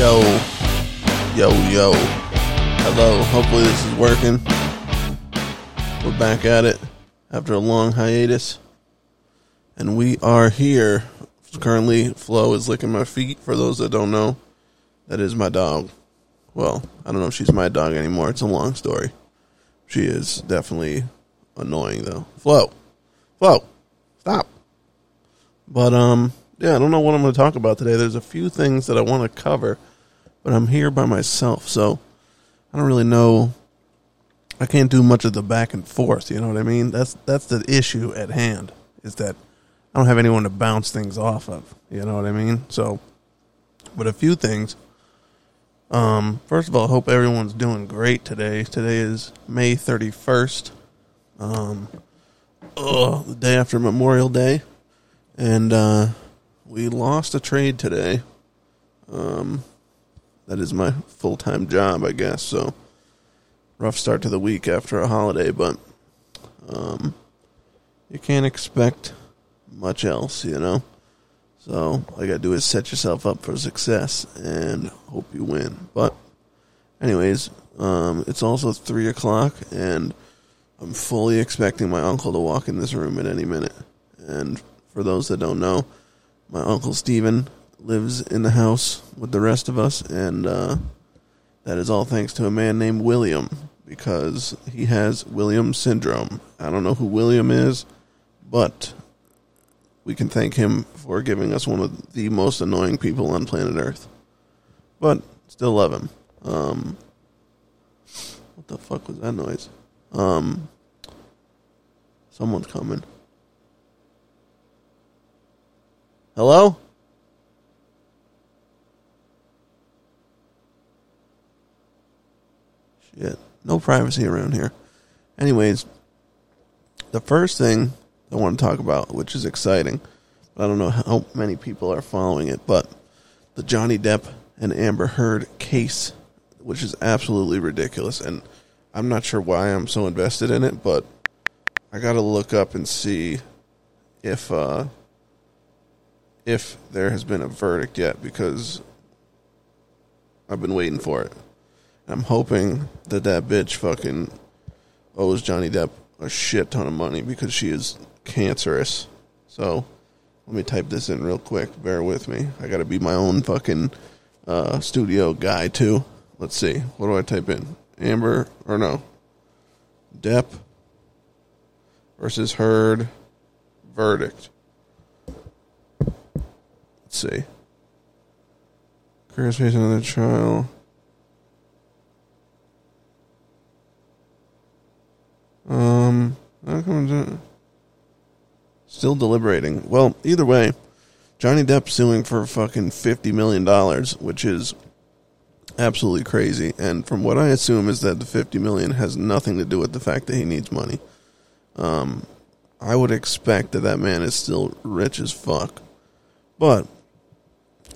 Yo, yo, yo. Hello. Hopefully this is working. We're back at it after a long hiatus. And we are here. Currently, Flo is licking my feet. For those that don't know, that is my dog. Well, I don't know if she's my dog anymore. It's a long story. She is definitely annoying though. Flo. Flo. Stop. But um yeah, I don't know what I'm going to talk about today. There's a few things that I want to cover, but I'm here by myself, so I don't really know. I can't do much of the back and forth. You know what I mean? That's that's the issue at hand. Is that I don't have anyone to bounce things off of. You know what I mean? So, but a few things. Um, first of all, I hope everyone's doing great today. Today is May 31st. Um, the day after Memorial Day, and uh, we lost a trade today. Um, that is my full time job, I guess. So rough start to the week after a holiday, but um, you can't expect much else, you know. So all you gotta do is set yourself up for success and hope you win. But, anyways, um, it's also three o'clock, and I'm fully expecting my uncle to walk in this room at any minute. And for those that don't know, my uncle Stephen lives in the house with the rest of us, and uh, that is all thanks to a man named William because he has Williams syndrome. I don't know who William is, but we can thank him for giving us one of the most annoying people on planet Earth. But still love him. Um, what the fuck was that noise? Um, someone's coming. Hello? Shit. No privacy around here. Anyways, the first thing I want to talk about, which is exciting, I don't know how many people are following it, but the Johnny Depp and Amber Heard case, which is absolutely ridiculous. And I'm not sure why I'm so invested in it, but I got to look up and see if uh, if there has been a verdict yet because I've been waiting for it. I'm hoping that that bitch fucking owes Johnny Depp a shit ton of money because she is cancerous. So let me type this in real quick. Bear with me. I got to be my own fucking uh, studio guy too. Let's see. What do I type in? Amber or no? Depp versus Heard verdict. Let's see. Chris facing another trial. Um, still deliberating. Well, either way, Johnny Depp suing for fucking fifty million dollars, which is absolutely crazy. And from what I assume is that the fifty million has nothing to do with the fact that he needs money. Um, I would expect that that man is still rich as fuck, but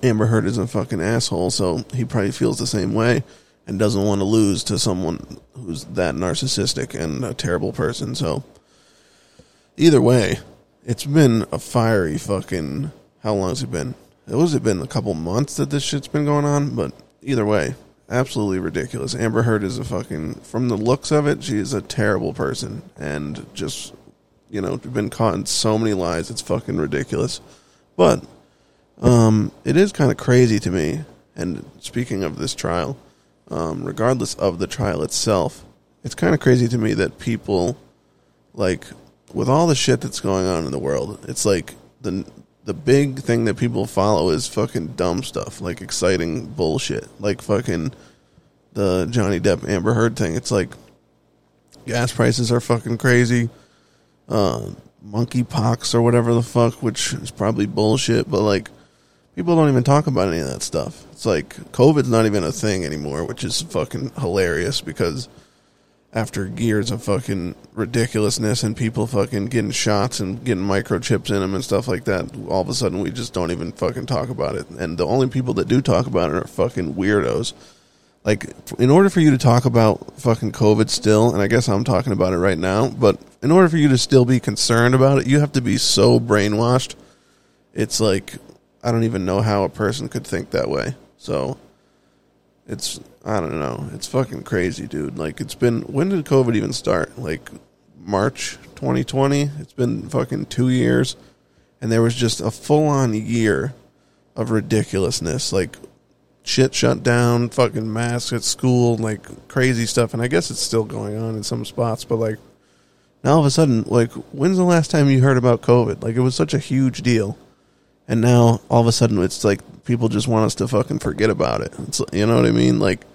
Amber Heard is a fucking asshole, so he probably feels the same way and doesn't want to lose to someone who's that narcissistic and a terrible person. So, either way, it's been a fiery fucking. How long has it been? It was it been a couple months that this shit's been going on, but either way, absolutely ridiculous. Amber Heard is a fucking. From the looks of it, she is a terrible person and just, you know, been caught in so many lies. It's fucking ridiculous. But um, it is kind of crazy to me. And speaking of this trial, um, regardless of the trial itself, it's kind of crazy to me that people, like, with all the shit that's going on in the world, it's like the the big thing that people follow is fucking dumb stuff, like exciting bullshit, like fucking the Johnny Depp Amber Heard thing. It's like gas prices are fucking crazy. Uh, monkeypox or whatever the fuck, which is probably bullshit, but like people don't even talk about any of that stuff. It's like COVID's not even a thing anymore, which is fucking hilarious because after years of fucking ridiculousness and people fucking getting shots and getting microchips in them and stuff like that, all of a sudden we just don't even fucking talk about it. And the only people that do talk about it are fucking weirdos. Like, in order for you to talk about fucking COVID still, and I guess I'm talking about it right now, but in order for you to still be concerned about it, you have to be so brainwashed. It's like I don't even know how a person could think that way. So it's I don't know. It's fucking crazy, dude. Like it's been when did COVID even start? Like March 2020. It's been fucking 2 years and there was just a full on year of ridiculousness like shit shut down, fucking masks at school, like crazy stuff and I guess it's still going on in some spots, but like now all of a sudden like when's the last time you heard about COVID? Like it was such a huge deal. And now all of a sudden it's like people just want us to fucking forget about it. It's, you know what I mean? Like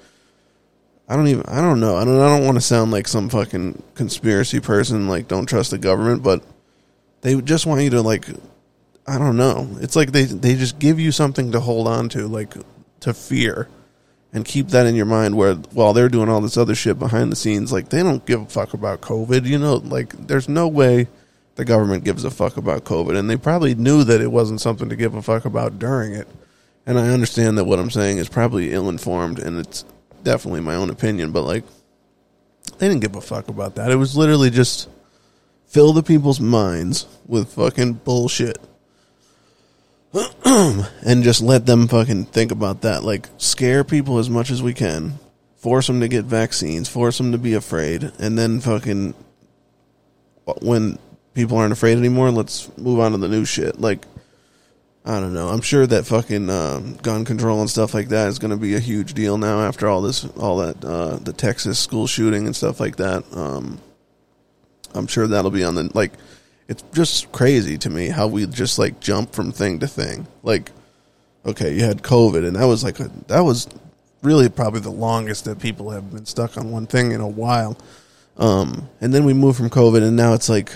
I don't even I don't know. I don't I don't want to sound like some fucking conspiracy person like don't trust the government, but they just want you to like I don't know. It's like they they just give you something to hold on to like to fear and keep that in your mind where while they're doing all this other shit behind the scenes like they don't give a fuck about covid you know like there's no way the government gives a fuck about covid and they probably knew that it wasn't something to give a fuck about during it. And i understand that what i'm saying is probably ill informed and it's definitely my own opinion but like they didn't give a fuck about that. It was literally just fill the people's minds with fucking bullshit. And just let them fucking think about that. Like, scare people as much as we can, force them to get vaccines, force them to be afraid, and then fucking when people aren't afraid anymore, let's move on to the new shit. Like, I don't know. I'm sure that fucking uh, gun control and stuff like that is going to be a huge deal now after all this, all that, uh, the Texas school shooting and stuff like that. Um, I'm sure that'll be on the like it's just crazy to me how we just like jump from thing to thing. Like, okay, you had COVID, and that was like a, that was really probably the longest that people have been stuck on one thing in a while. Um, and then we move from COVID, and now it's like,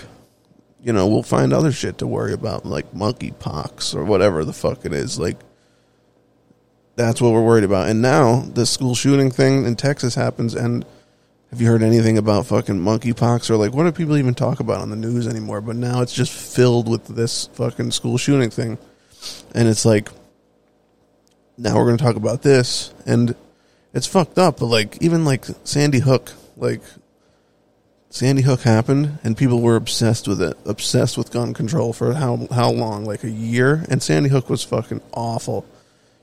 you know, we'll find other shit to worry about, like monkeypox or whatever the fuck it is. Like, that's what we're worried about. And now the school shooting thing in Texas happens, and have you heard anything about fucking monkeypox or like what do people even talk about on the news anymore? But now it's just filled with this fucking school shooting thing. And it's like now we're going to talk about this and it's fucked up, but like even like Sandy Hook, like Sandy Hook happened and people were obsessed with it, obsessed with gun control for how how long? Like a year and Sandy Hook was fucking awful.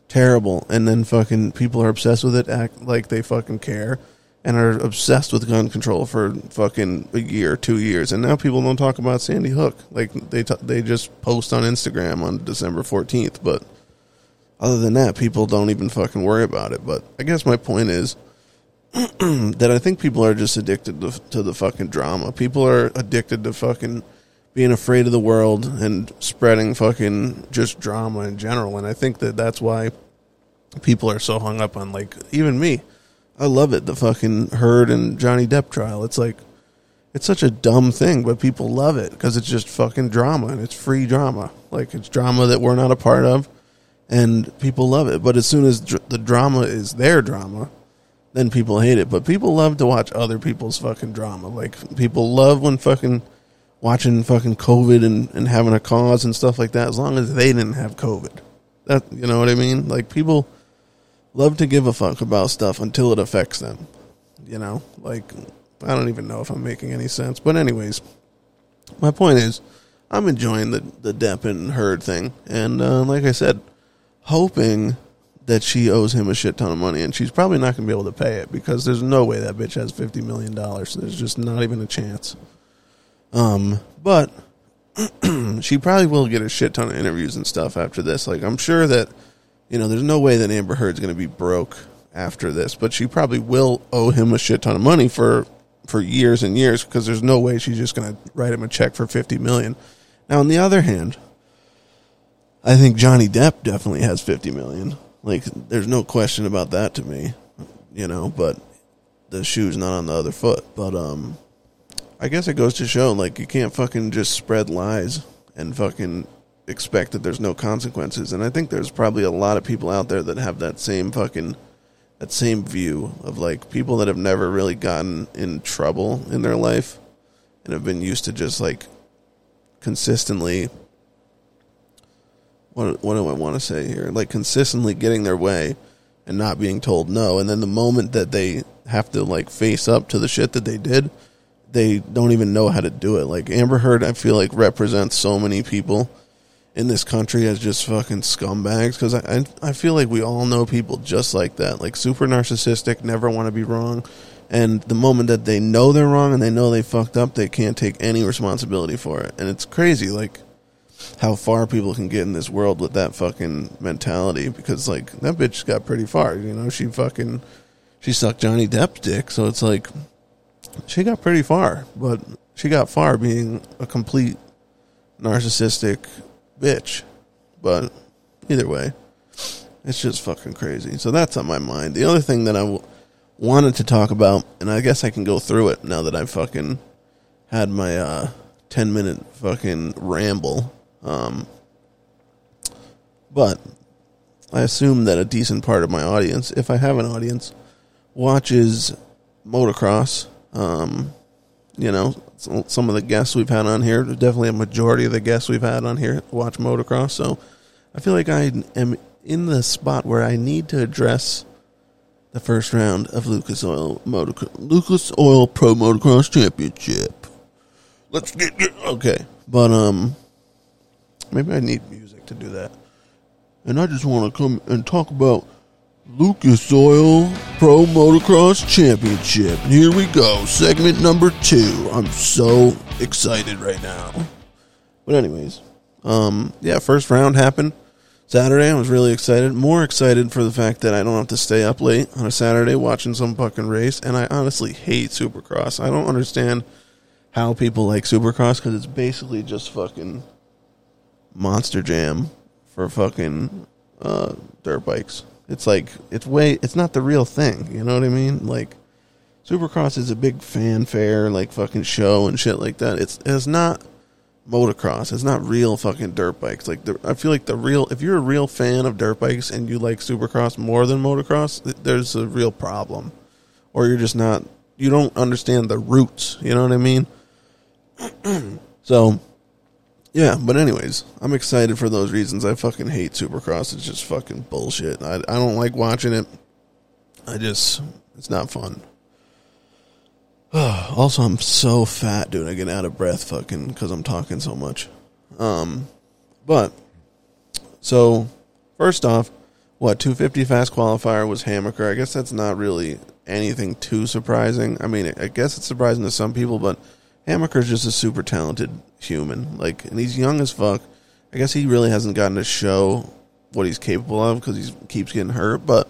Terrible. And then fucking people are obsessed with it act like they fucking care and are obsessed with gun control for fucking a year, two years, and now people don't talk about Sandy Hook. Like they t- they just post on Instagram on December fourteenth, but other than that, people don't even fucking worry about it. But I guess my point is that I think people are just addicted to, to the fucking drama. People are addicted to fucking being afraid of the world and spreading fucking just drama in general, and I think that that's why people are so hung up on like even me I love it. The fucking Heard and Johnny Depp trial. It's like it's such a dumb thing, but people love it because it's just fucking drama and it's free drama. Like it's drama that we're not a part of, and people love it. But as soon as dr- the drama is their drama, then people hate it. But people love to watch other people's fucking drama. Like people love when fucking watching fucking COVID and, and having a cause and stuff like that. As long as they didn't have COVID, that you know what I mean. Like people love to give a fuck about stuff until it affects them. You know, like I don't even know if I'm making any sense. But anyways, my point is, I'm enjoying the the Depp and Heard thing, and uh, like I said, hoping that she owes him a shit ton of money, and she's probably not going to be able to pay it because there's no way that bitch has fifty million dollars. There's just not even a chance. Um, but she probably will get a shit ton of interviews and stuff after this. Like I'm sure that you know, there's no way that Amber Heard's going to be broke after this, but she probably will owe him a shit ton of money for for years and years because there's no way she's just going to write him a check for 50 million. Now, on the other hand, I think Johnny Depp definitely has 50 million. Like there's no question about that to me, you know, but the shoe's not on the other foot. But um I guess it goes to show like you can't fucking just spread lies and fucking expect that there's no consequences. And I think there's probably a lot of people out there that have that same fucking that same view of like people that have never really gotten in trouble in their life and have been used to just like consistently what what do I want to say here? Like consistently getting their way and not being told no. And then the moment that they have to like face up to the shit that they did, they don't even know how to do it. Like Amber Heard, I feel like represents so many people in this country as just fucking scumbags because I, I I feel like we all know people just like that, like super narcissistic, never want to be wrong, and the moment that they know they're wrong and they know they fucked up, they can't take any responsibility for it, and it's crazy, like how far people can get in this world with that fucking mentality because like that bitch got pretty far, you know, she fucking she sucked Johnny Depp's dick, so it's like she got pretty far, but she got far being a complete narcissistic bitch. But either way, it's just fucking crazy. So that's on my mind. The other thing that I w- wanted to talk about, and I guess I can go through it now that I've fucking had my uh, 10 minute fucking ramble. Um, but I assume that a decent part of my audience, if I have an audience, watches motocross. Um, you know, some of the guests we've had on here, definitely a majority of the guests we've had on here watch motocross. So I feel like I am in the spot where I need to address the first round of Lucas Oil Motocross, Lucas Oil Pro Motocross Championship. Let's get okay, but um, maybe I need music to do that, and I just want to come and talk about Lucas Oil Pro Motocross Championship. Here we go, segment number two. I'm so excited right now. But anyways, um, yeah, first round happened Saturday. I was really excited. More excited for the fact that I don't have to stay up late on a Saturday watching some fucking race. And I honestly hate Supercross. I don't understand how people like Supercross because it's basically just fucking Monster Jam for fucking uh, dirt bikes. It's like it's way it's not the real thing. You know what I mean? Like Supercross is a big fanfare, like fucking show and shit like that. It's it's not motocross. It's not real fucking dirt bikes. Like the, I feel like the real if you're a real fan of dirt bikes and you like Supercross more than motocross, there's a real problem. Or you're just not you don't understand the roots. You know what I mean? so yeah, but anyways, I'm excited for those reasons. I fucking hate Supercross. It's just fucking bullshit. I I don't like watching it. I just it's not fun. also, I'm so fat, dude. I get out of breath, fucking, because I'm talking so much. Um, but so first off, what 250 fast qualifier was Hammaker. I guess that's not really anything too surprising. I mean, I guess it's surprising to some people, but Hammaker's just a super talented human. Like, and he's young as fuck. I guess he really hasn't gotten to show what he's capable of because he keeps getting hurt. But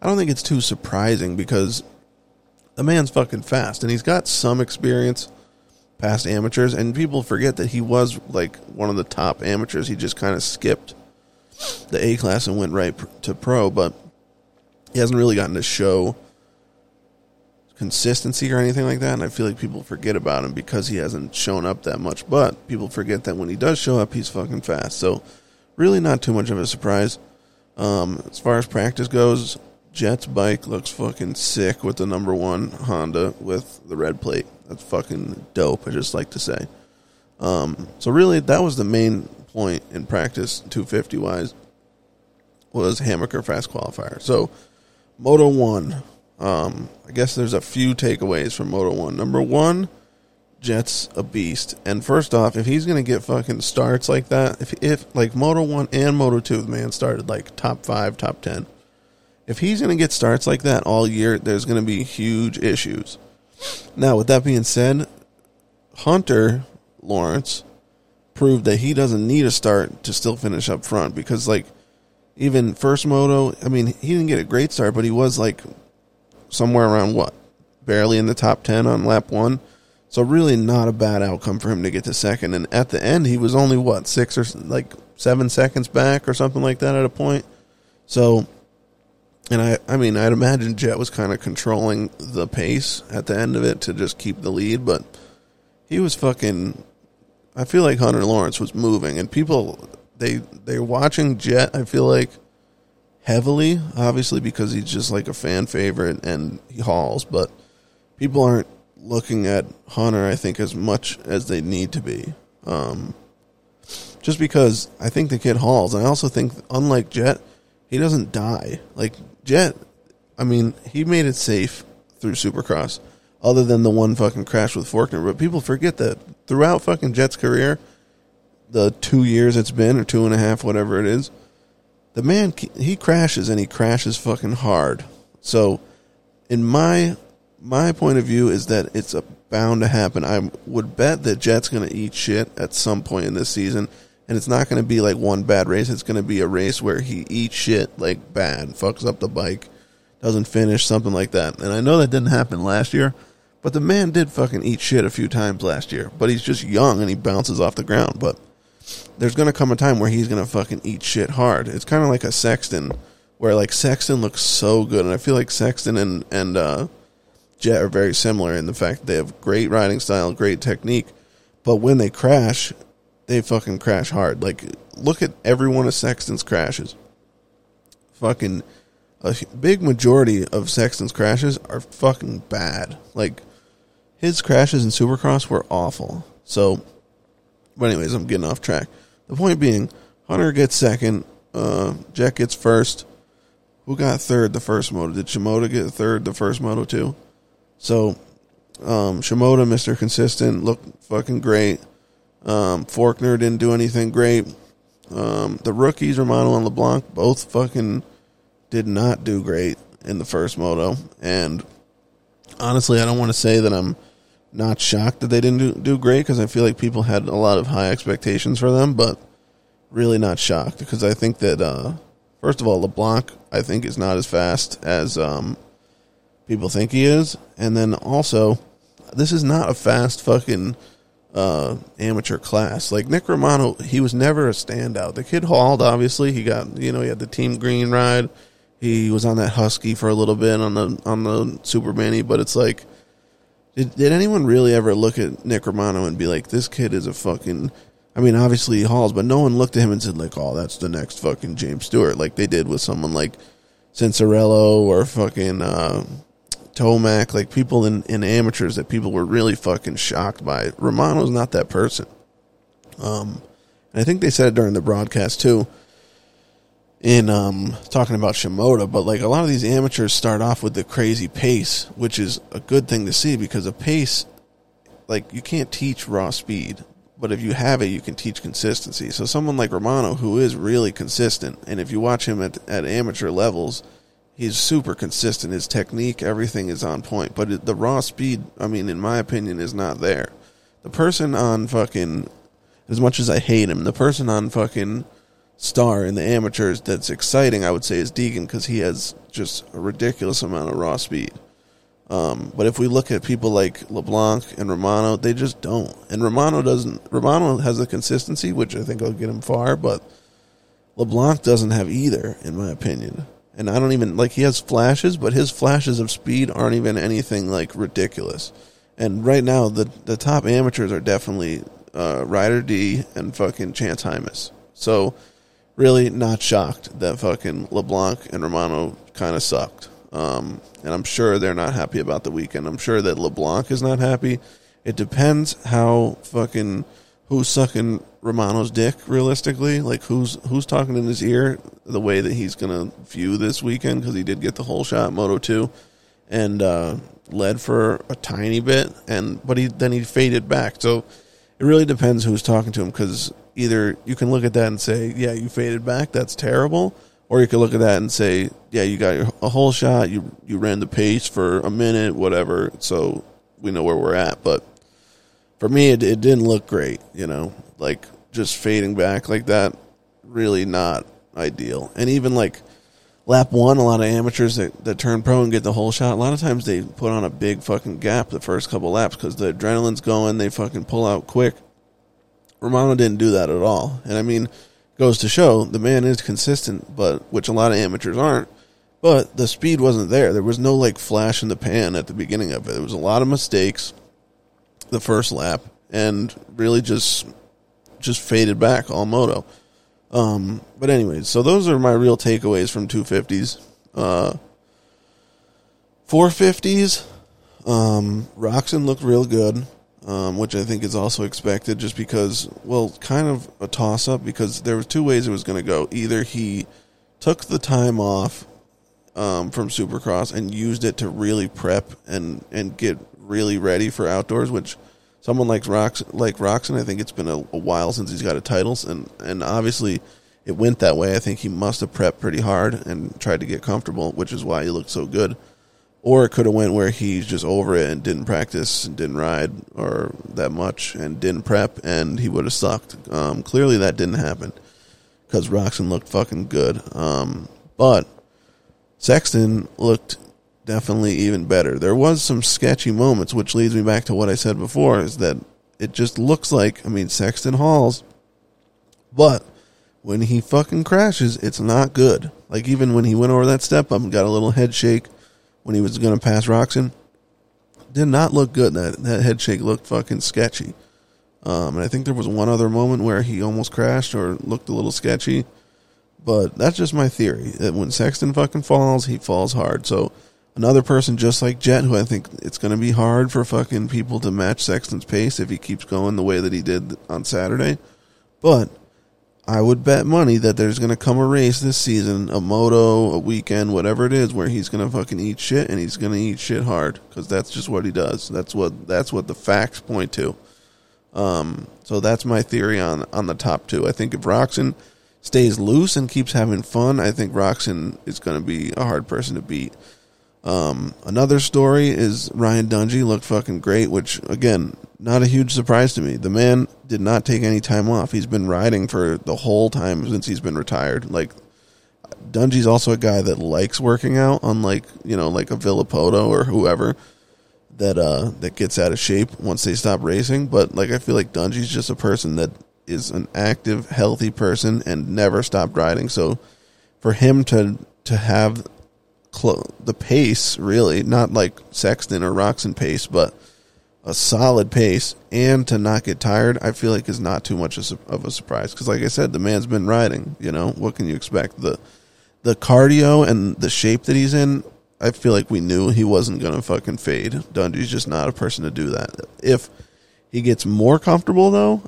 I don't think it's too surprising because the man's fucking fast and he's got some experience past amateurs. And people forget that he was like one of the top amateurs. He just kind of skipped the A class and went right to pro, but he hasn't really gotten to show consistency or anything like that. And I feel like people forget about him because he hasn't shown up that much. But people forget that when he does show up, he's fucking fast. So really not too much of a surprise. Um, as far as practice goes, Jett's bike looks fucking sick with the number one Honda with the red plate. That's fucking dope. I just like to say. Um, so really, that was the main point in practice, 250 wise, was Hammaker fast qualifier. So, Moto One, um, I guess there's a few takeaways from Moto One. Number one, Jett's a beast. And first off, if he's gonna get fucking starts like that, if if like Moto One and Moto Two, the man started like top five, top ten. If he's gonna get starts like that all year, there's gonna be huge issues. Now, with that being said, Hunter Lawrence proved that he doesn't need a start to still finish up front because like even first moto, I mean, he didn't get a great start, but he was like somewhere around what? Barely in the top 10 on lap 1. So really not a bad outcome for him to get to second and at the end he was only what, 6 or like 7 seconds back or something like that at a point. So and I I mean, I'd imagine Jett was kind of controlling the pace at the end of it to just keep the lead, but he was fucking I feel like Hunter Lawrence was moving and people they they're watching Jett. I feel like heavily, obviously because he's just like a fan favorite and he hauls, but people aren't looking at Hunter, I think, as much as they need to be. Um, just because I think the kid hauls. And I also think, unlike Jett, he doesn't die. Like Jett, I mean, he made it safe through Supercross, other than the one fucking crash with Forkner. But people forget that throughout fucking Jett's career, the two years it's been or two and a half, whatever it is, the man he crashes and he crashes fucking hard. So, in my my point of view is that it's bound to happen. I would bet that Jett's going to eat shit at some point in this season, and it's not going to be like one bad race. It's going to be a race where he eats shit like bad, fucks up the bike, doesn't finish, something like that. And I know that didn't happen last year, but the man did fucking eat shit a few times last year. But he's just young and he bounces off the ground. But there's going to come a time where he's going to fucking eat shit hard. It's kind of like a Sexton, where like Sexton looks so good, and I feel like Sexton and and uh, Jett are very similar in the fact that they have great riding style, great technique, but when they crash, they fucking crash hard. Like look at every one of Sexton's crashes. Fucking a big majority of Sexton's crashes are fucking bad. Like his crashes in Supercross were awful. So but anyways, I'm getting off track. The point being, Hunter gets second. Uh, Jett gets first. Who got third the first moto? Did Shimoda get third the first moto too? So, um, Shimoda, Mr. Consistent, looked fucking great. Um, Forkner didn't do anything great. Um, the rookies, Romano and LeBlanc, both fucking did not do great in the first moto. And honestly, I don't want to say that I'm not shocked that they didn't do, do great because I feel like people had a lot of high expectations for them, but really not shocked because I think that uh, first of all, LeBlanc I think is not as fast as um, people think he is, and then also this is not a fast fucking uh, amateur class. Like Nick Romano, he was never a standout. The kid hauled, obviously. He got you know he had the team green ride. He was on that Husky for a little bit on the on the Super Mini, but it's like did, did anyone really ever look at Nick Romano and be like, this kid is a fucking. I mean, obviously he hauls, but no one looked at him and said, like, oh, that's the next fucking James Stewart, like they did with someone like Cianciarulo or fucking uh, Tomac, like people in, in amateurs that people were really fucking shocked by. Romano's not that person. Um, and I think they said it during the broadcast too in um, talking about Shimoda, but like a lot of these amateurs start off with the crazy pace, which is a good thing to see because a pace, like you can't teach raw speed, but if you have it, you can teach consistency. So someone like Romano, who is really consistent, and if you watch him at at amateur levels, he's super consistent. His technique, everything is on point, but the raw speed, I mean, in my opinion, is not there. The person on fucking, as much as I hate him, the person on fucking star in the amateurs that's exciting, I would say, is Deegan because he has just a ridiculous amount of raw speed. Um, but if we look at people like LeBlanc and Romano, they just don't. And Romano doesn't. Romano has the consistency, which I think will get him far, but LeBlanc doesn't have either, in my opinion. And I don't even like he has flashes, but his flashes of speed aren't even anything like ridiculous. And right now, the the top amateurs are definitely uh, Ryder D and fucking Chance Hymas. So really not shocked that fucking LeBlanc and Romano kind of sucked. Um, and I'm sure they're not happy about the weekend. I'm sure that LeBlanc is not happy. It depends how fucking who's sucking Romano's dick realistically. Like who's who's talking in his ear the way that he's gonna view this weekend because he did get the whole shot Moto two and uh, led for a tiny bit and but he then he faded back. So it really depends who's talking to him because either you can look at that and say, yeah, you faded back, that's terrible, or you can look at that and say, yeah, you got your, a whole shot, you you ran the pace for a minute, whatever. So we know where we're at. But for me, it, it didn't look great. You know, like just fading back like that, really not ideal. And even like lap one, a lot of amateurs that, that turn pro and get the whole shot, a lot of times they put on a big fucking gap the first couple laps because the adrenaline's going, they fucking pull out quick. Romano didn't do that at all. And I mean, goes to show the man is consistent, but which a lot of amateurs aren't. But the speed wasn't there. There was no like flash in the pan at the beginning of it. There was a lot of mistakes the first lap and really just just faded back all moto. Um, but anyways, so those are my real takeaways from 250s. Uh, 450s, um, Roczen looked real good um, which I think is also expected just because, well, kind of a toss up because there were two ways it was going to go. Either he took the time off um, from Supercross and used it to really prep and, and get really ready for outdoors, which someone like Rox, like Roczen, I think it's been a, a while since he's got a titles, and and obviously it went that way. I think he must have prepped pretty hard and tried to get comfortable, which is why he looked so good. Or it could have went where he's just over it and didn't practice and didn't ride or that much and didn't prep and he would have sucked. Um, clearly that didn't happen because Roczen looked fucking good. Um, but Sexton looked definitely even better. There was some sketchy moments, which leads me back to what I said before: is that it just looks like I mean Sexton hauls, but when he fucking crashes, it's not good. Like even when he went over that step up and got a little head shake when he was going to pass Roczen, did not look good. That that head shake looked fucking sketchy. Um, and I think there was one other moment where he almost crashed or looked a little sketchy. But that's just my theory that when Sexton fucking falls, he falls hard. So another person just like Jett, who I think it's going to be hard for fucking people to match Sexton's pace if he keeps going the way that he did on Saturday. But I would bet money that there's going to come a race this season, a moto, a weekend, whatever it is, where he's going to fucking eat shit and he's going to eat shit hard because that's just what he does. That's what that's what the facts point to. Um, so that's my theory on on the top two. I think if Roczen stays loose and keeps having fun, I think Roczen is going to be a hard person to beat. Um, another story is Ryan Dungey looked fucking great, which again, not a huge surprise to me. The man did not take any time off. He's been riding for the whole time since he's been retired. Like Dungey's also a guy that likes working out, unlike you know like a Villopoto or whoever that uh that gets out of shape once they stop racing. But like I feel like Dungey's just a person that is an active, healthy person and never stopped riding. So for him to to have clo- the pace, really, not like Sexton or Roczen pace, but a solid pace and to not get tired, I feel like is not too much of a surprise. Because, like I said, the man's been riding. You know, what can you expect? The the cardio and the shape that he's in, I feel like we knew he wasn't going to fucking fade. Dungey's just not a person to do that. If he gets more comfortable, though,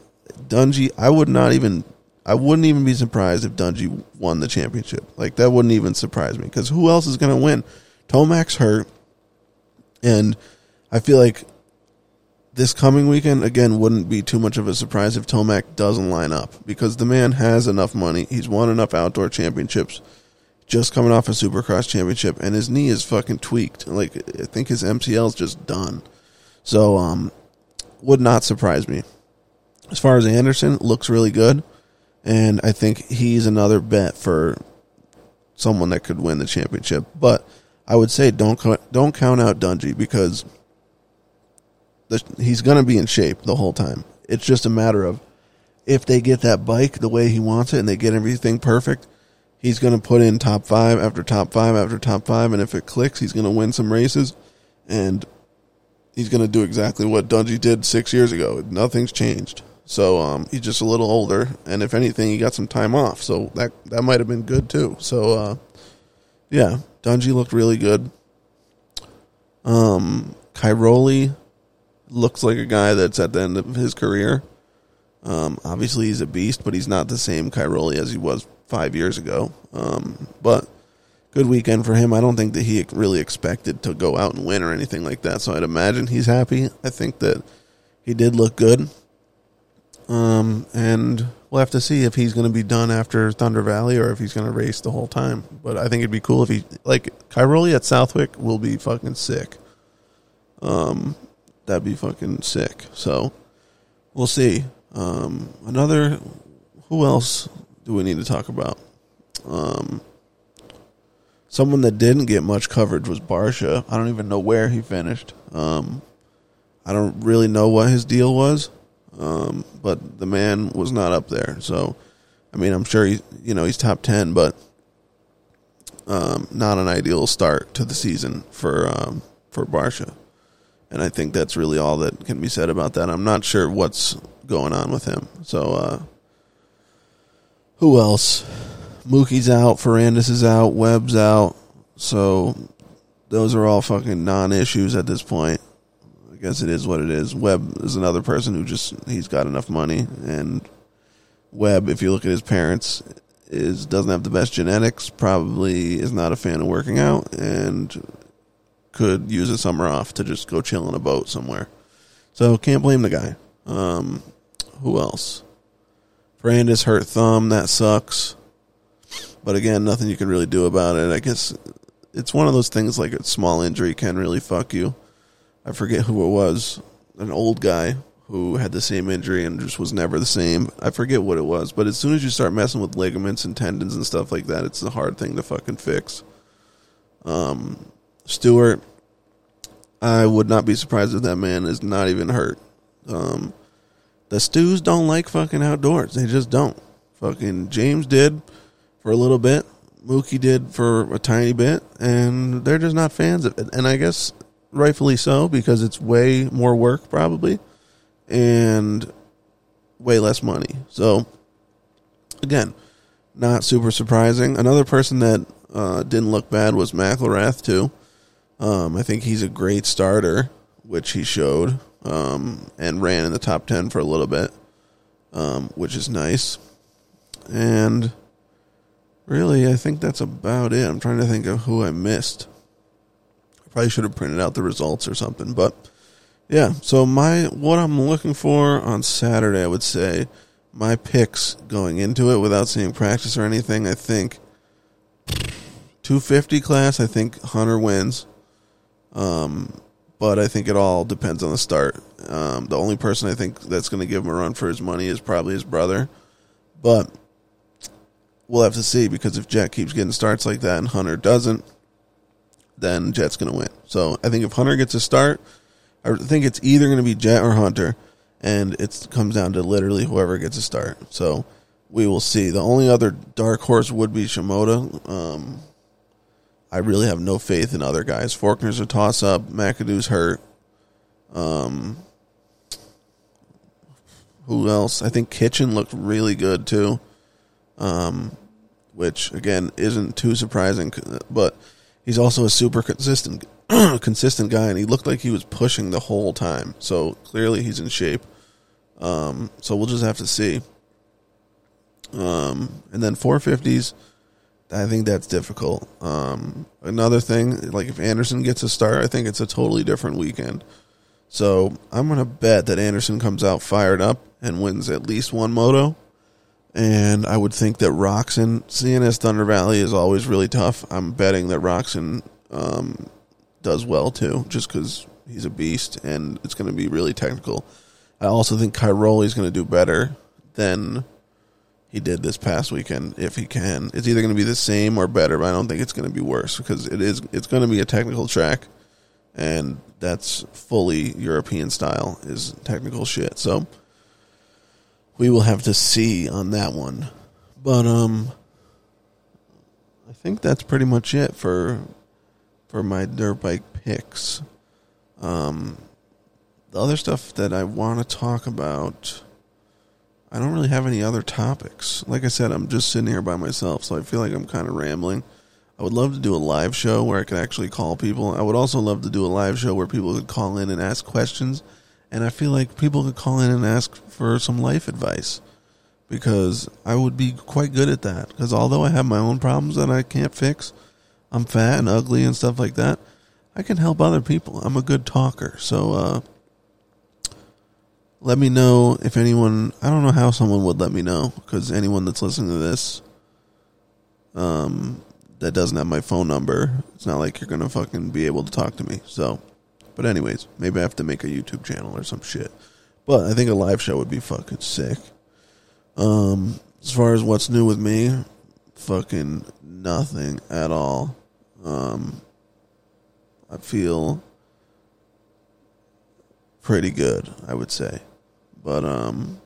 Dungey, I would not even I wouldn't even be surprised if Dungey won the championship. Like that wouldn't even surprise me because who else is going to win? Tomac's hurt, and I feel like this coming weekend again wouldn't be too much of a surprise if Tomac doesn't line up because the man has enough money. He's won enough outdoor championships. Just coming off a Supercross championship, and his knee is fucking tweaked. Like I think his MCL is just done. So, um, would not surprise me. As far as Anderson, looks really good and I think he's another bet for someone that could win the championship. But I would say don't don't count out Dungey because the, he's going to be in shape the whole time. It's just a matter of if they get that bike the way he wants it and they get everything perfect, he's going to put in top five after top five after top five, and if it clicks, he's going to win some races, and he's going to do exactly what Dungey did six years ago. Nothing's changed. So um, he's just a little older, and if anything, he got some time off. So that that might have been good too. So uh, yeah, Dungey looked really good. Um, Cairoli looks like a guy that's at the end of his career. Um, obviously, he's a beast, but he's not the same Cairoli as he was five years ago. Um, but good weekend for him. I don't think that he really expected to go out and win or anything like that. So I'd imagine he's happy. I think that he did look good. Um, and we'll have to see if he's going to be done after Thunder Valley or if he's going to race the whole time. But I think it'd be cool if he like Cairoli at Southwick will be fucking sick. Um, that'd be fucking sick. So we'll see. Um, another. Who else do we need to talk about? Um, someone that didn't get much coverage was Barcia. I don't even know where he finished. Um, I don't really know what his deal was. Um, but the man was not up there. So, I mean, I'm sure he, you know, he's top ten, but um, not an ideal start to the season for um, for Barcia. And I think that's really all that can be said about that. I'm not sure what's going on with him. So, uh, who else? Mookie's out. Ferrandis is out. Webb's out. So, those are all fucking non-issues at this point. I guess it is what it is. Webb is another person who just he's got enough money, and Webb, if you look at his parents, is doesn't have the best genetics. Probably is not a fan of working out, and could use a summer off to just go chill on a boat somewhere. So can't blame the guy. Um, who else? Brandis hurt thumb. That sucks. But again, nothing you can really do about it. I guess it's one of those things like a small injury can really fuck you. I forget who it was. An old guy who had the same injury and just was never the same. I forget what it was, but as soon as you start messing with ligaments and tendons and stuff like that, it's a hard thing to fucking fix. Um, Stewart, I would not be surprised if that man is not even hurt. Um, the Stews don't like fucking outdoors. They just don't. Fucking James did for a little bit. Mookie did for a tiny bit, and they're just not fans of it. And I guess rightfully so because it's way more work probably and way less money. So again, not super surprising. Another person that uh, didn't look bad was McElrath too. Um, I think he's a great starter, which he showed, um, and ran in the top ten for a little bit, um, which is nice. And really, I think that's about it. I'm trying to think of who I missed. I probably should have printed out the results or something, but yeah. So my what I'm looking for on Saturday, I would say my picks going into it without seeing practice or anything. I think 250 class. I think Hunter wins. Um, but I think it all depends on the start. Um, the only person I think that's going to give him a run for his money is probably his brother. But we'll have to see because if Jett keeps getting starts like that and Hunter doesn't, then Jett's going to win. So I think if Hunter gets a start, I think it's either going to be Jett or Hunter, and it comes down to literally whoever gets a start. So we will see. The only other dark horse would be Shimoda. Um, I really have no faith in other guys. Forkner's a toss up. McAdoo's hurt. Um, who else? I think Kitchen looked really good too. Um, which again isn't too surprising, but he's also a super consistent consistent guy, and he looked like he was pushing the whole time. So clearly he's in shape. Um, so we'll just have to see. Um, and then 450s, I think that's difficult. Um, another thing, like if Anderson gets a start, I think it's a totally different weekend. So I'm going to bet that Anderson comes out fired up and wins at least one moto. And I would think that Roczen, CNS Thunder Valley is always really tough. I'm betting that Roczen um, does well too, just because he's a beast and it's going to be really technical. I also think Cairoli is going to do better than he did this past weekend if he can. It's either going to be the same or better, but I don't think it's going to be worse because it is. It's going to be a technical track, and that's fully European style is technical shit. So we will have to see on that one. But um, I think that's pretty much it for for my dirt bike picks. Um, the other stuff that I want to talk about, I don't really have any other topics. Like I said, I'm just sitting here by myself, so I feel like I'm kind of rambling. I would love to do a live show where I could actually call people. I would also love to do a live show where people could call in and ask questions. And I feel like people could call in and ask for some life advice because I would be quite good at that. Because although I have my own problems that I can't fix, I'm fat and ugly and stuff like that. I can help other people. I'm a good talker. So uh, let me know if anyone. I don't know how someone would let me know because anyone that's listening to this, um, that doesn't have my phone number, it's not like you're gonna fucking be able to talk to me. So, but anyways, maybe I have to make a YouTube channel or some shit. But I think a live show would be fucking sick. Um, as far as what's new with me, fucking nothing at all. Um, I feel pretty good, I would say. But um,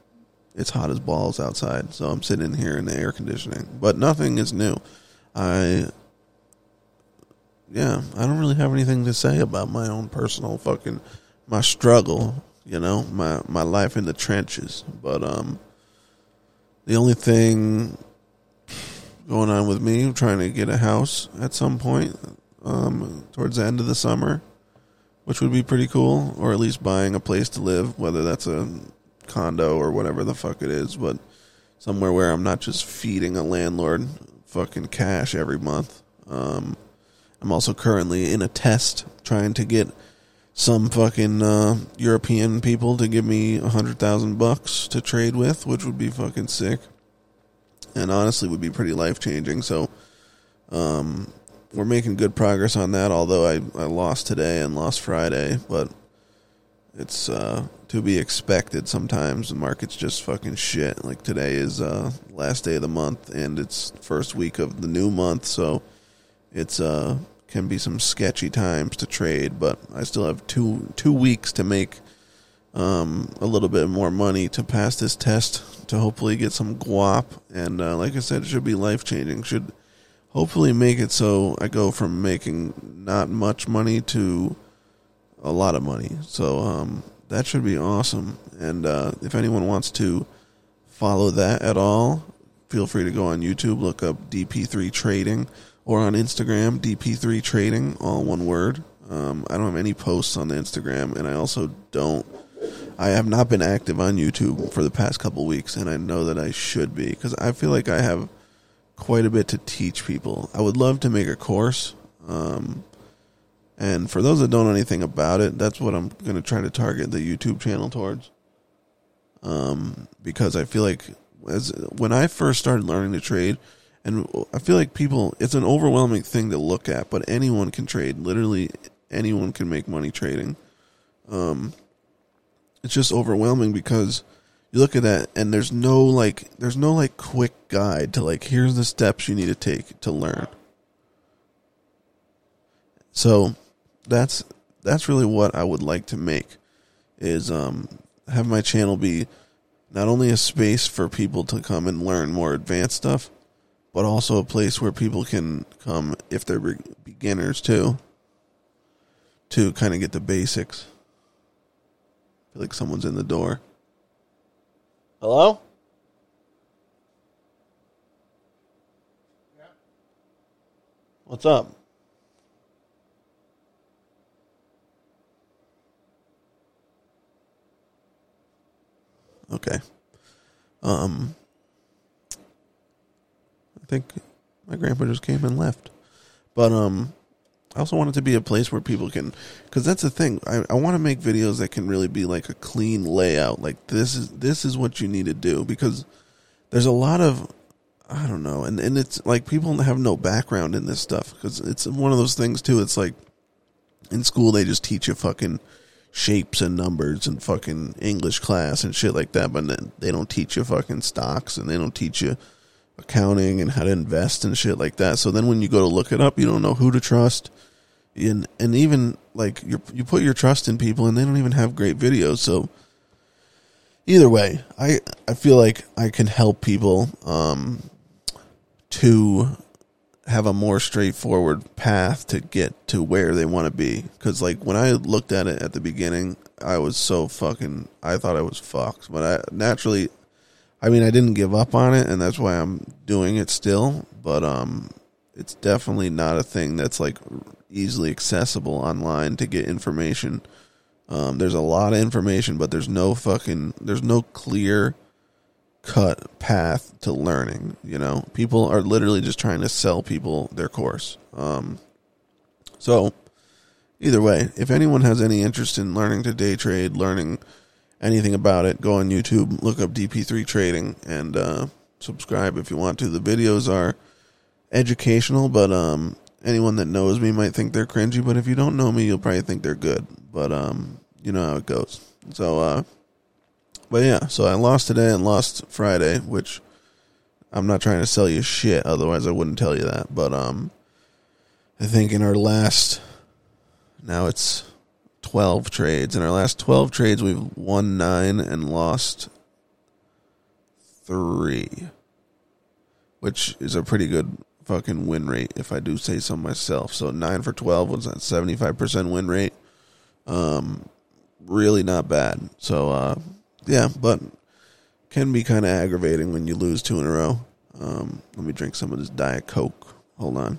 it's hot as balls outside, so I'm sitting here in the air conditioning. But nothing is new. I yeah, I don't really have anything to say about my own personal fucking my struggle, you know, my my life in the trenches. But um the only thing going on with me. I'm trying to get a house at some point um, towards the end of the summer, which would be pretty cool, or at least buying a place to live, whether that's a condo or whatever the fuck it is, but somewhere where I'm not just feeding a landlord fucking cash every month. Um, I'm also currently in a test trying to get some fucking uh, European people to give me a hundred thousand bucks to trade with, which would be fucking sick, and honestly would be pretty life changing. So, um, we're making good progress on that. Although I I lost today and lost Friday, but it's uh, to be expected. Sometimes the market's just fucking shit. Like today is uh, last day of the month, and it's first week of the new month, so it's uh can be some sketchy times to trade. But I still have two two weeks to make um, a little bit more money to pass this test to hopefully get some guap. And uh, like I said, it should be life changing. Should hopefully make it so I go from making not much money to a lot of money. So um, that should be awesome. And uh, if anyone wants to follow that at all, feel free to go on YouTube, look up DP3 Trading, or on Instagram, DP3 Trading, all one word. Um, I don't have any posts on the Instagram, and I also don't. I have not been active on YouTube for the past couple weeks, and I know that I should be because I feel like I have quite a bit to teach people. I would love to make a course. Um, and for those that don't know anything about it, that's what I'm going to try to target the YouTube channel towards. Um, because I feel like as when I first started learning to trade, and I feel like people, it's an overwhelming thing to look at, but anyone can trade. Literally, anyone can make money trading. Um, it's just overwhelming because you look at that and there's no like, there's no like quick guide to like, here's the steps you need to take to learn. So that's that's really what I would like to make is um, have my channel be not only a space for people to come and learn more advanced stuff, but also a place where people can come if they're beginners too to kind of get the basics. I feel like someone's in the door. Hello? What's up? Okay. Um, I think my grandpa just came and left, but um, I also want it to be a place where people can, because that's the thing. I, I want to make videos that can really be like a clean layout. Like this is this is what you need to do because there's a lot of I don't know, and and it's like people have no background in this stuff because it's one of those things too. It's like in school they just teach you fucking shapes and numbers and fucking English class and shit like that, but they don't teach you fucking stocks and they don't teach you accounting and how to invest and shit like that. So then when you go to look it up, you don't know who to trust. And and even like you you put your trust in people and they don't even have great videos. So either way, I I feel like I can help people um to have a more straightforward path to get to where they want to be. Because like when I looked at it at the beginning, I was so fucking. I thought I was fucked, but I naturally, I mean, I didn't give up on it, and that's why I'm doing it still. But um, it's definitely not a thing that's like easily accessible online to get information. Um, there's a lot of information, but there's no fucking, there's no clear cut path to learning. You know, people are literally just trying to sell people their course. Um, so, either way, if anyone has any interest in learning to day trade, learning anything about it, go on YouTube, look up DP3 Trading, and uh, subscribe if you want to. The videos are educational, but um, anyone that knows me might think they're cringy. But if you don't know me, you'll probably think they're good. But um, you know how it goes. So, uh, but yeah, so I lost today and lost Friday, which I'm not trying to sell you shit. Otherwise, I wouldn't tell you that. But um, I think in our last, now it's 12 trades. In our last 12 trades, we've won nine and lost three, which is a pretty good fucking win rate, if I do say so myself. So nine for 12 was that 75% win rate. Um, really not bad. So, uh, yeah, but can be kind of aggravating when you lose two in a row. Um, let me drink some of this Diet Coke. Hold on.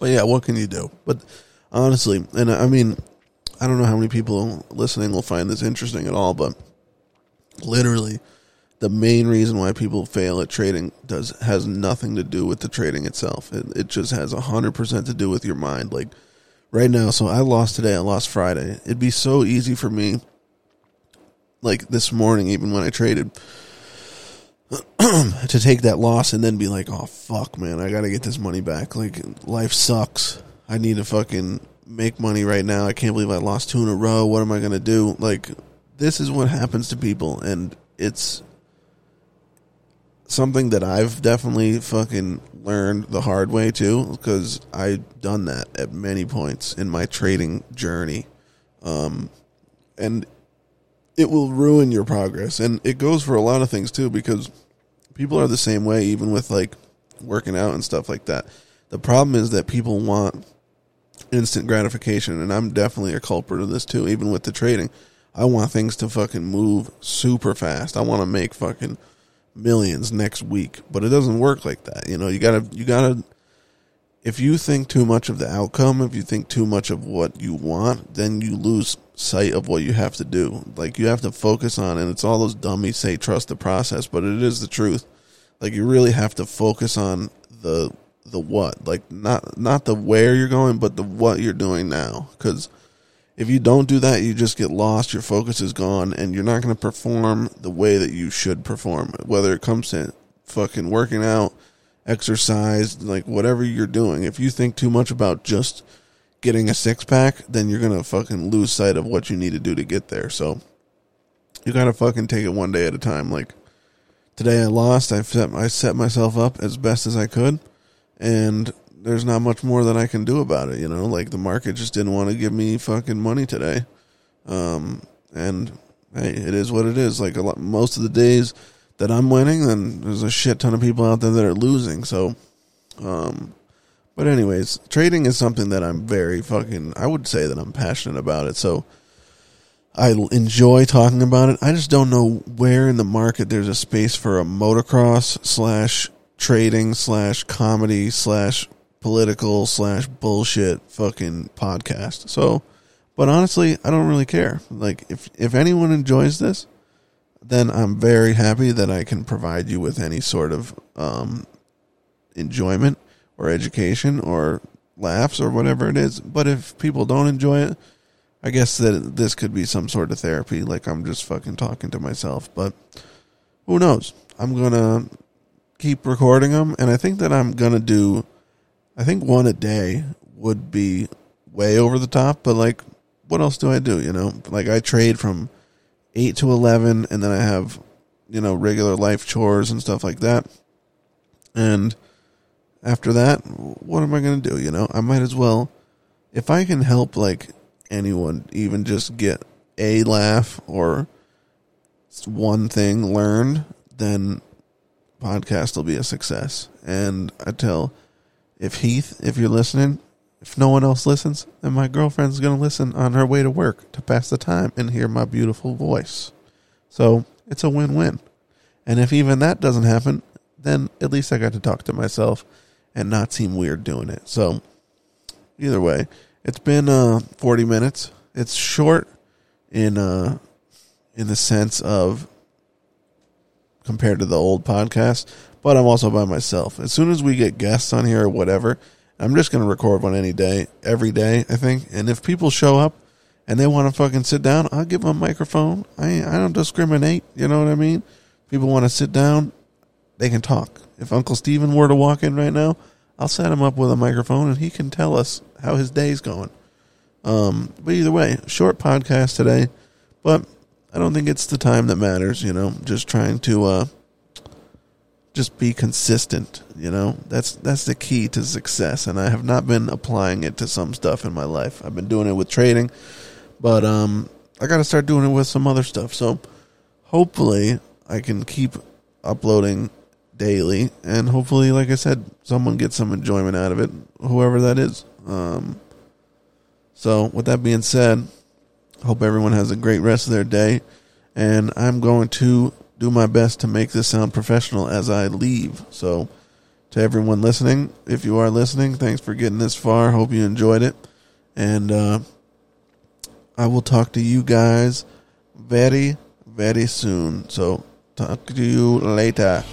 But yeah, what can you do? But honestly, and I mean, I don't know how many people listening will find this interesting at all, but literally, the main reason why people fail at trading does has nothing to do with the trading itself. It, it just has hundred percent to do with your mind. Like right now, so I lost today. I lost Friday. It'd be so easy for me. Like this morning, even when I traded, to take that loss and then be like, "Oh fuck, man, I got to get this money back." Like life sucks. I need to fucking make money right now. I can't believe I lost two in a row. What am I going to do? Like this is what happens to people and it's something that I've definitely fucking learned the hard way too because I've done that at many points in my trading journey. Um and it will ruin your progress and it goes for a lot of things too because people are the same way even with like working out and stuff like that. The problem is that people want instant gratification and I'm definitely a culprit of this too even with the trading. I want things to fucking move super fast. I want to make fucking millions next week, but it doesn't work like that. You know, you gotta, you gotta, if you think too much of the outcome, if you think too much of what you want, then you lose sight of what you have to do. Like you have to focus on, and it's all those dummies say trust the process, but it is the truth. Like you really have to focus on the the what, like not not the where you're going, but the what you're doing now, because if you don't do that, you just get lost. Your focus is gone, and you're not going to perform the way that you should perform. Whether it comes to fucking working out, exercise, like whatever you're doing. If you think too much about just getting a six pack, then you're going to fucking lose sight of what you need to do to get there. So you got to fucking take it one day at a time. Like today, I lost. I set I set myself up as best as I could, and there's not much more that I can do about it. You know, like the market just didn't want to give me fucking money today. Um, and hey, it is what it is. Like a lot, most of the days that I'm winning, then there's a shit ton of people out there that are losing. So, um, but anyways, trading is something that I'm very fucking. I would say that I'm passionate about it. So. I enjoy talking about it. I just don't know where in the market there's a space for a motocross slash trading slash comedy slash political slash bullshit fucking podcast. So, but honestly, I don't really care. Like, if if anyone enjoys this, then I'm very happy that I can provide you with any sort of um, enjoyment or education or laughs or whatever it is. But if people don't enjoy it, I guess that this could be some sort of therapy. Like I'm just fucking talking to myself. But who knows? I'm gonna keep recording them, and I think that I'm gonna do I think one a day would be way over the top, but like, what else do I do? You know, like I trade from eight to 11 and then I have, you know, regular life chores and stuff like that. And after that, what am I going to do? You know, I might as well, if I can help like anyone even just get a laugh or one thing learned, then podcast will be a success. And I tell if Heath, if you're listening, if no one else listens, then my girlfriend's going to listen on her way to work to pass the time and hear my beautiful voice. So it's a win win. And if even that doesn't happen, then at least I got to talk to myself and not seem weird doing it. So either way, it's been uh, 40 minutes. It's short in uh, in the sense of compared to the old podcast, but I'm also by myself. As soon as we get guests on here or whatever, I'm just going to record one any day, every day, I think. And if people show up and they want to fucking sit down, I'll give them a microphone. I I don't discriminate. You know what I mean? People want to sit down, they can talk. If Uncle Steven were to walk in right now, I'll set him up with a microphone and he can tell us how his day's going. Um, but either way, short podcast today, but I don't think it's the time that matters, you know, just trying to uh, just be consistent you know? That's that's the key to success and i have not been applying it to some stuff in my life. I've been doing it with trading but um i got to start doing it with some other stuff. So hopefully i can keep uploading daily and hopefully like i said someone gets some enjoyment out of it whoever that is. Um so with that being said hope everyone has a great rest of their day and i'm going to do my best to make this sound professional as I leave. So, to everyone listening, if you are listening, thanks for getting this far. Hope you enjoyed it. And uh, I will talk to you guys very, very soon. So, Talk to you later.